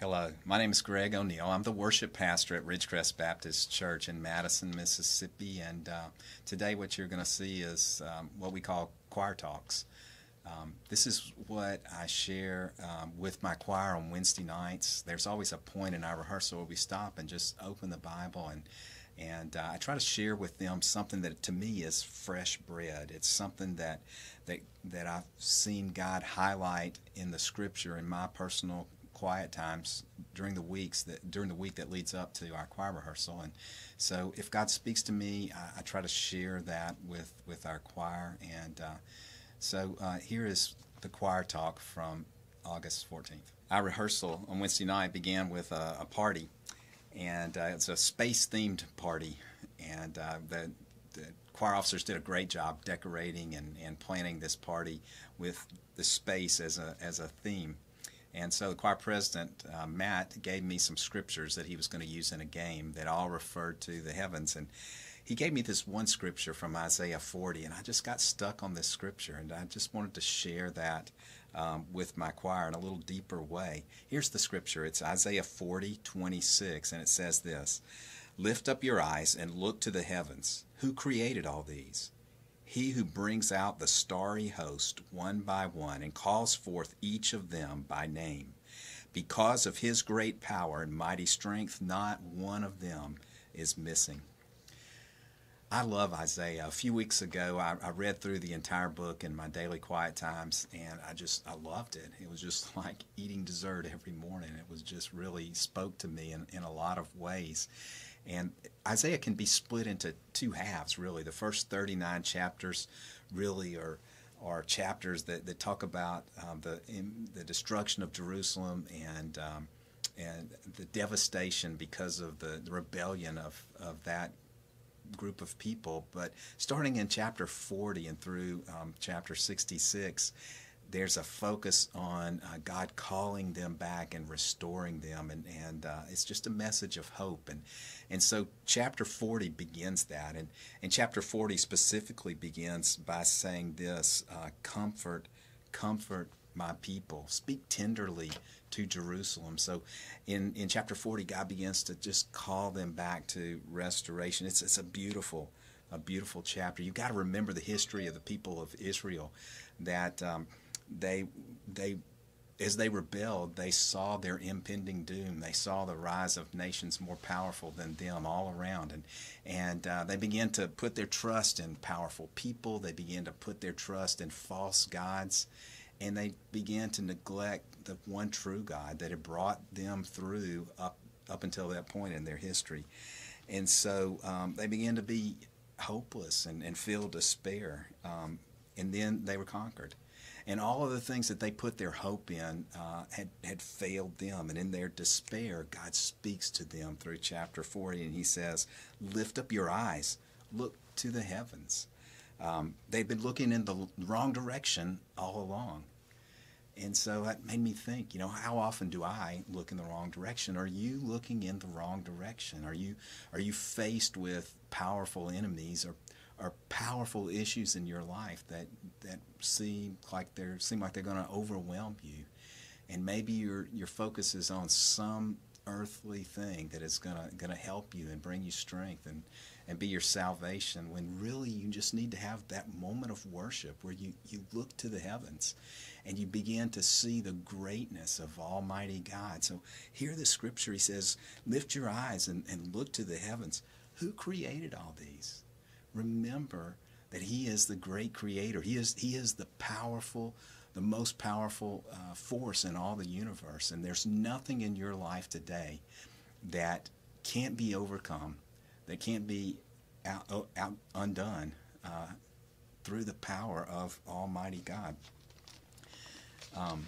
Hello, my name is Greg O'Neill. I'm the worship pastor at Ridgecrest Baptist Church in Madison, Mississippi. And uh, today, what you're going to see is um, what we call choir talks. Um, this is what I share um, with my choir on Wednesday nights. There's always a point in our rehearsal where we stop and just open the Bible and and uh, I try to share with them something that to me is fresh bread. It's something that that that I've seen God highlight in the Scripture in my personal quiet times during the weeks that during the week that leads up to our choir rehearsal. And so, if God speaks to me, I, I try to share that with with our choir. And uh, so, uh, here is the choir talk from August 14th. Our rehearsal on Wednesday night began with a, a party and uh, it's a space themed party. And uh, the, the, choir officers did a great job decorating and, and planning this party with the space as a, as a theme. And so the choir president, uh, Matt, gave me some scriptures that he was going to use in a game that all referred to the heavens. And he gave me this one scripture from Isaiah 40, and I just got stuck on this scripture, and I just wanted to share that um, with my choir in a little deeper way. Here's the scripture it's Isaiah 40, 26, and it says this Lift up your eyes and look to the heavens. Who created all these? He who brings out the starry host one by one and calls forth each of them by name. Because of his great power and mighty strength, not one of them is missing. I love Isaiah. A few weeks ago, I, I, read through the entire book in my daily quiet times, and I just I loved it. It was just like eating dessert every morning. It was just really spoke to me in, in a lot of ways. And Isaiah can be split into two halves, really. The first 39 chapters really are are chapters that, that talk about um, the in, the destruction of Jerusalem and um, and the devastation because of the, rebellion of, of that group of people. But starting in chapter 40 and through um, chapter 66, there's a focus on uh, God calling them back and restoring them, and and uh, it's just a message of hope, and and so chapter 40 begins that, and and chapter 40 specifically begins by saying this: uh, comfort, comfort my people. Speak tenderly to Jerusalem. So in, in chapter 40, God begins to just call them back to restoration. It's, it's a beautiful, a beautiful chapter. You've got to remember the history of the people of Israel that um, they, they, as they rebelled, they saw their impending doom. They saw the rise of nations more powerful than them all around, and and uh, they began to put their trust in powerful people. They began to put their trust in false gods, and they began to neglect the one true God that had brought them through up up until that point in their history. And so um, they began to be hopeless and, and feel despair. Um, and then they were conquered. And all of the things that they put their hope in uh, had, had failed them. And in their despair, God speaks to them through chapter 40, and He says, Lift up your eyes, look to the heavens. Um, they've been looking in the wrong direction all along. And so that made me think, you know, how often do I look in the wrong direction? Are you looking in the wrong direction? Are you are you faced with powerful enemies or or powerful issues in your life that that seem like they're seem like they're going to overwhelm you? And maybe your your focus is on some earthly thing that is going to going to help you and bring you strength and and be your salvation when really you just need to have that moment of worship where you, you look to the heavens and you begin to see the greatness of Almighty God. So here the scripture he says, lift your eyes and, and look to the heavens. Who created all these? Remember that he is the great creator. He is he is the powerful, the most powerful uh, force in all the universe. And there's nothing in your life today that can't be overcome that can't be out, out undone uh, through the power of Almighty God. Um,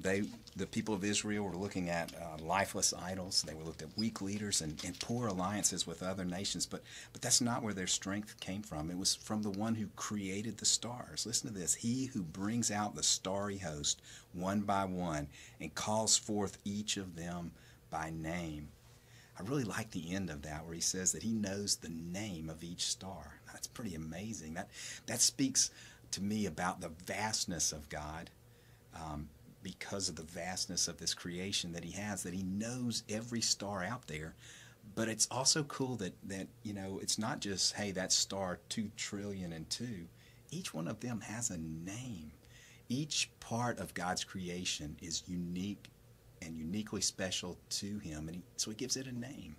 they, the people of Israel were looking at uh, lifeless idols. They were looked at weak leaders and, and poor alliances with other nations. But, but that's not where their strength came from. It was from the one who created the stars. Listen to this. He who brings out the starry host one by one and calls forth each of them by name. I really like the end of that where he says that he knows the name of each star. That's pretty amazing. That that speaks to me about the vastness of God. Um, because of the vastness of this creation that he has, that he knows every star out there. But it's also cool that, that you know, it's not just, hey, that star two trillion and two. Each one of them has a name. Each part of God's creation is unique and uniquely special to him, and he, so he gives it a name.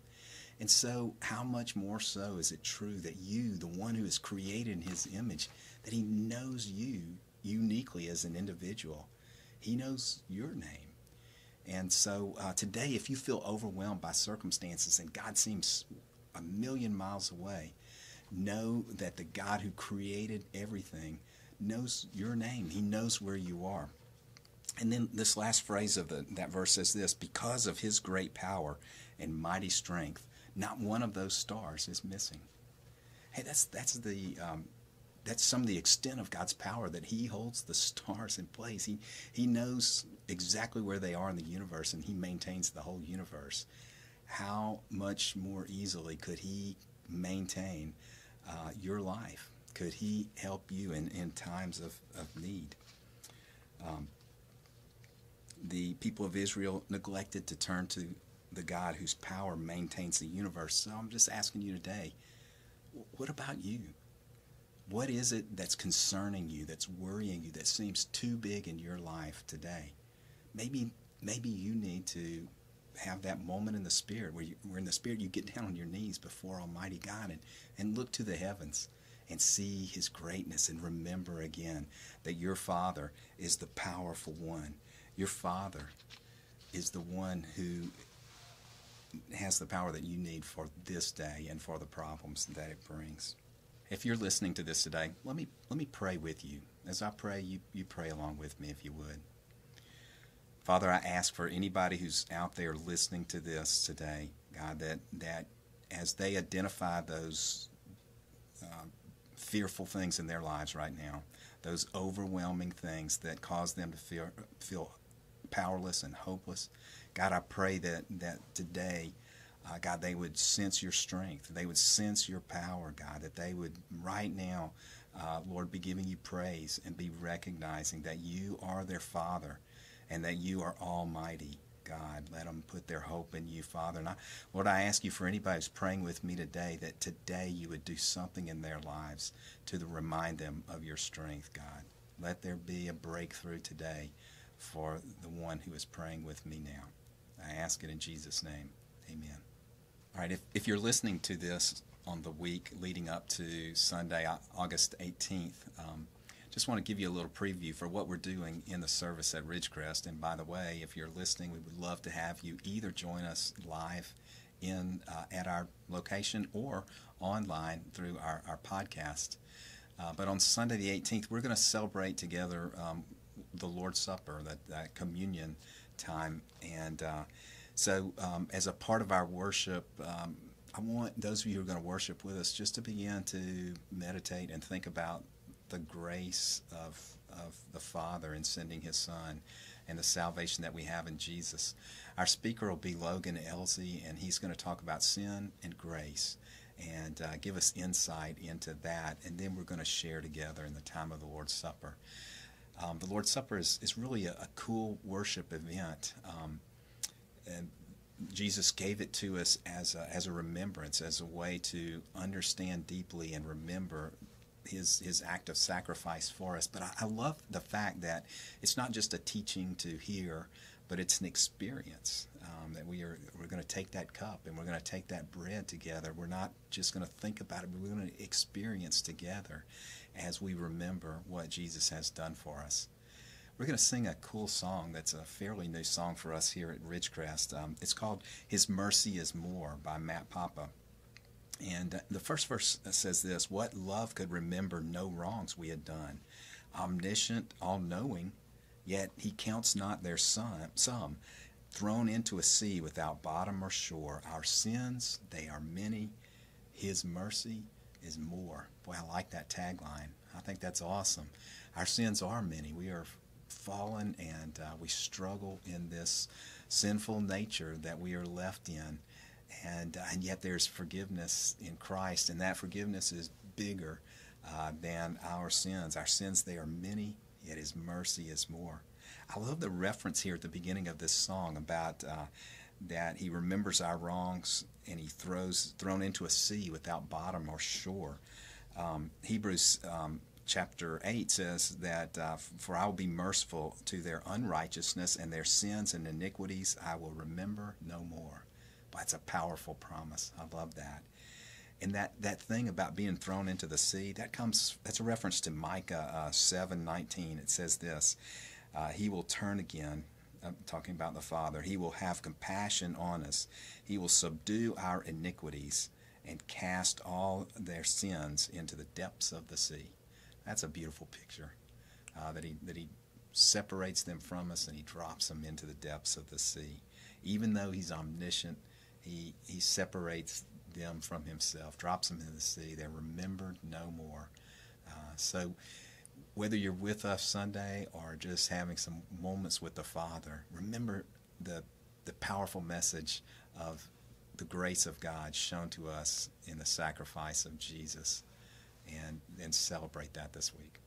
And so, how much more so is it true that you, the one who is created in his image, that he knows you uniquely as an individual? He knows your name. And so, uh, today, if you feel overwhelmed by circumstances and God seems a million miles away, know that the God who created everything knows your name. He knows where you are. And then this last phrase of the, that verse says this because of his great power and mighty strength, not one of those stars is missing. Hey, that's, that's, the, um, that's some of the extent of God's power that he holds the stars in place. He, he knows exactly where they are in the universe and he maintains the whole universe. How much more easily could he maintain uh, your life? Could he help you in, in times of, of need? Um, the people of Israel neglected to turn to the God whose power maintains the universe. So I'm just asking you today, what about you? What is it that's concerning you, that's worrying you, that seems too big in your life today? Maybe maybe you need to have that moment in the spirit where, you, where in the spirit you get down on your knees before Almighty God and, and look to the heavens and see his greatness and remember again that your Father is the powerful one your Father is the one who has the power that you need for this day and for the problems that it brings. If you're listening to this today, let me let me pray with you. As I pray, you, you pray along with me if you would. Father, I ask for anybody who's out there listening to this today, God, that that as they identify those uh, fearful things in their lives right now, those overwhelming things that cause them to feel feel powerless and hopeless. God, I pray that, that today, uh, God, they would sense your strength. They would sense your power, God, that they would right now, uh, Lord, be giving you praise and be recognizing that you are their Father and that you are almighty. God, let them put their hope in you, Father. And I, Lord, I ask you for anybody who's praying with me today that today you would do something in their lives to remind them of your strength, God. Let there be a breakthrough today for the one who is praying with me now. I ask it in Jesus' name. Amen. All right, if, if you're listening to this on the week leading up to Sunday, August 18th, um, just want to give you a little preview for what we're doing in the service at Ridgecrest. And by the way, if you're listening, we would love to have you either join us live in uh, at our location or online through our, our podcast. Uh, but on Sunday the 18th, we're going to celebrate together um, the Lord's Supper, that, that communion time. And uh, so, um, as a part of our worship, um, I want those of you who are going to worship with us just to begin to meditate and think about the grace of, of the Father in sending His Son and the salvation that we have in Jesus. Our speaker will be Logan Elsey, and he's going to talk about sin and grace and uh, give us insight into that. And then we're going to share together in the time of the Lord's Supper. Um, the Lord's Supper is, is really a, a cool worship event. Um, and Jesus gave it to us as a, as a remembrance, as a way to understand deeply and remember his his act of sacrifice for us. But I, I love the fact that it's not just a teaching to hear, but it's an experience. Um, that we are we're going to take that cup and we're going to take that bread together. We're not just going to think about it, but we're going to experience together as we remember what Jesus has done for us. We're going to sing a cool song that's a fairly new song for us here at Ridgecrest. Um, it's called His Mercy is More by Matt Papa. And uh, the first verse says this What love could remember no wrongs we had done? Omniscient, all knowing, yet he counts not their sum, sum. Thrown into a sea without bottom or shore. Our sins, they are many. His mercy is more. Boy, I like that tagline. I think that's awesome. Our sins are many. We are fallen and uh, we struggle in this sinful nature that we are left in. And, uh, and yet there's forgiveness in Christ, and that forgiveness is bigger uh, than our sins. Our sins, they are many, yet His mercy is more. I love the reference here at the beginning of this song about uh, that he remembers our wrongs and he throws thrown into a sea without bottom or shore. Um, Hebrews um, chapter 8 says that, uh, For I will be merciful to their unrighteousness and their sins and iniquities I will remember no more. But that's a powerful promise. I love that. And that, that thing about being thrown into the sea, that comes, that's a reference to Micah uh, 7 19. It says this uh, He will turn again, I'm talking about the Father. He will have compassion on us. He will subdue our iniquities and cast all their sins into the depths of the sea. That's a beautiful picture. Uh, that he that he separates them from us and he drops them into the depths of the sea. Even though he's omniscient, he he separates them from himself, drops them into the sea. They're remembered no more. Uh, so whether you're with us Sunday or just having some moments with the Father, remember the the powerful message of the grace of God shown to us in the sacrifice of Jesus and, and celebrate that this week.